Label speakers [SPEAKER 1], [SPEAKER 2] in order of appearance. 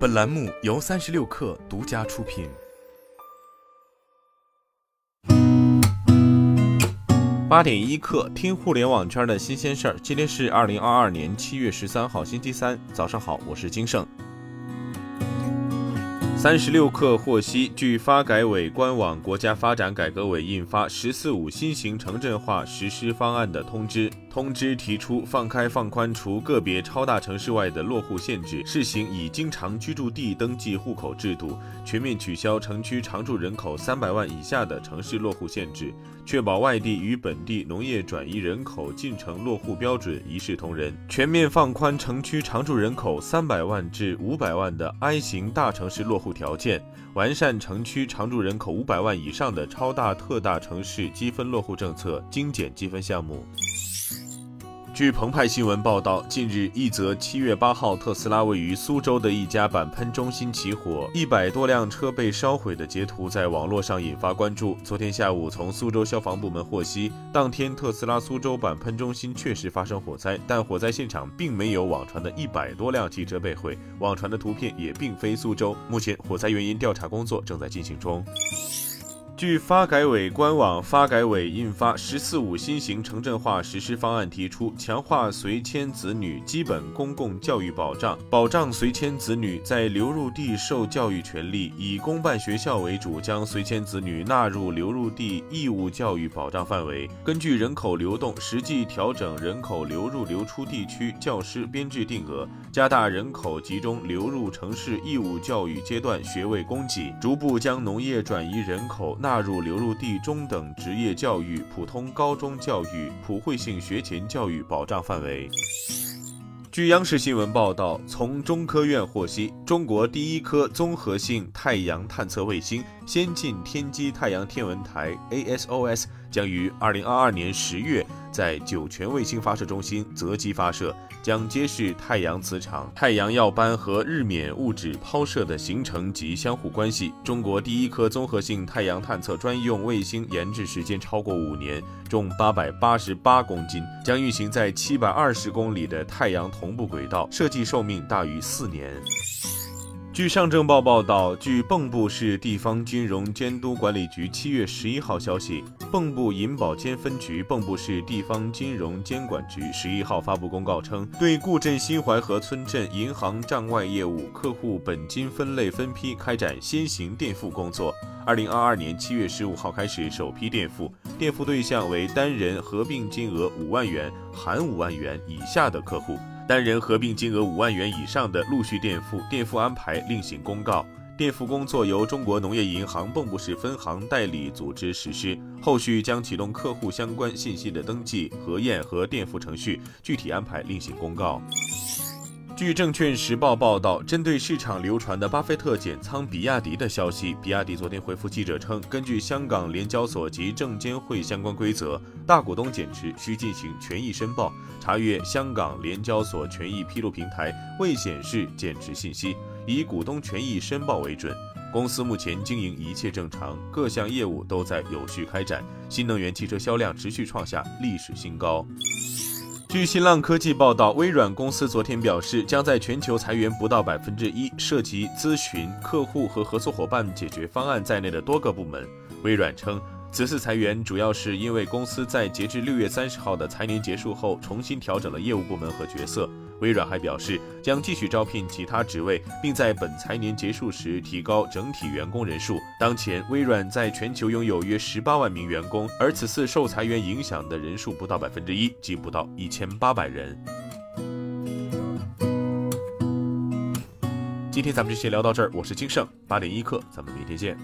[SPEAKER 1] 本栏目由三十六氪独家出品。
[SPEAKER 2] 八点一刻，听互联网圈的新鲜事儿。今天是二零二二年七月十三号，星期三，早上好，我是金盛。三十六氪获悉，据发改委官网，国家发展改革委印发《“十四五”新型城镇化实施方案》的通知。通知提出，放开放宽除个别超大城市外的落户限制，试行以经常居住地登记户口制度，全面取消城区常住人口三百万以下的城市落户限制，确保外地与本地农业转移人口进城落户标准一视同仁，全面放宽城区常住人口三百万至五百万的 I 型大城市落户条件，完善城区常住人口五百万以上的超大特大城市积分落户政策精简积分项目。据澎湃新闻报道，近日一则七月八号特斯拉位于苏州的一家钣喷中心起火，一百多辆车被烧毁的截图在网络上引发关注。昨天下午，从苏州消防部门获悉，当天特斯拉苏州钣喷中心确实发生火灾，但火灾现场并没有网传的一百多辆汽车被毁，网传的图片也并非苏州。目前，火灾原因调查工作正在进行中。据发改委官网，发改委印发《“十四五”新型城镇化实施方案》，提出强化随迁子女基本公共教育保障，保障随迁子女在流入地受教育权利，以公办学校为主，将随迁子女纳入流入地义务教育保障范围。根据人口流动实际调整人口流入流出地区教师编制定额，加大人口集中流入城市义务教育阶段学位供给，逐步将农业转移人口纳。纳入流入地中等职业教育、普通高中教育、普惠性学前教育保障范围。据央视新闻报道，从中科院获悉，中国第一颗综合性太阳探测卫星——先进天基太阳天文台 （ASOS） 将于二零二二年十月在酒泉卫星发射中心择机发射。将揭示太阳磁场、太阳耀斑和日冕物质抛射的形成及相互关系。中国第一颗综合性太阳探测专用卫星研制时间超过五年，重八百八十八公斤，将运行在七百二十公里的太阳同步轨道，设计寿命大于四年。据上证报报道，据蚌埠市地方金融监督管理局七月十一号消息，蚌埠银保监分局、蚌埠市地方金融监管局十一号发布公告称，对固镇新淮河村镇银行账外业务客户本金分类分批开展先行垫付工作。二零二二年七月十五号开始首批垫付，垫付对象为单人合并金额五万元含五万元以下的客户。单人合并金额五万元以上的陆续垫付，垫付安排另行公告。垫付工作由中国农业银行蚌埠市分行代理组织实施，后续将启动客户相关信息的登记、核验和垫付程序，具体安排另行公告。据证券时报报道，针对市场流传的巴菲特减仓比亚迪的消息，比亚迪昨天回复记者称，根据香港联交所及证监会相关规则，大股东减持需进行权益申报，查阅香港联交所权益披露平台未显示减持信息，以股东权益申报为准。公司目前经营一切正常，各项业务都在有序开展，新能源汽车销量持续创下历史新高。据新浪科技报道，微软公司昨天表示，将在全球裁员不到百分之一，涉及咨询、客户和合作伙伴解决方案在内的多个部门。微软称。此次裁员主要是因为公司在截至六月三十号的财年结束后，重新调整了业务部门和角色。微软还表示，将继续招聘其他职位，并在本财年结束时提高整体员工人数。当前，微软在全球拥有约十八万名员工，而此次受裁员影响的人数不到百分之一，即不到一千八百人。今天咱们就先聊到这儿，我是金盛，八点一刻，咱们明天见。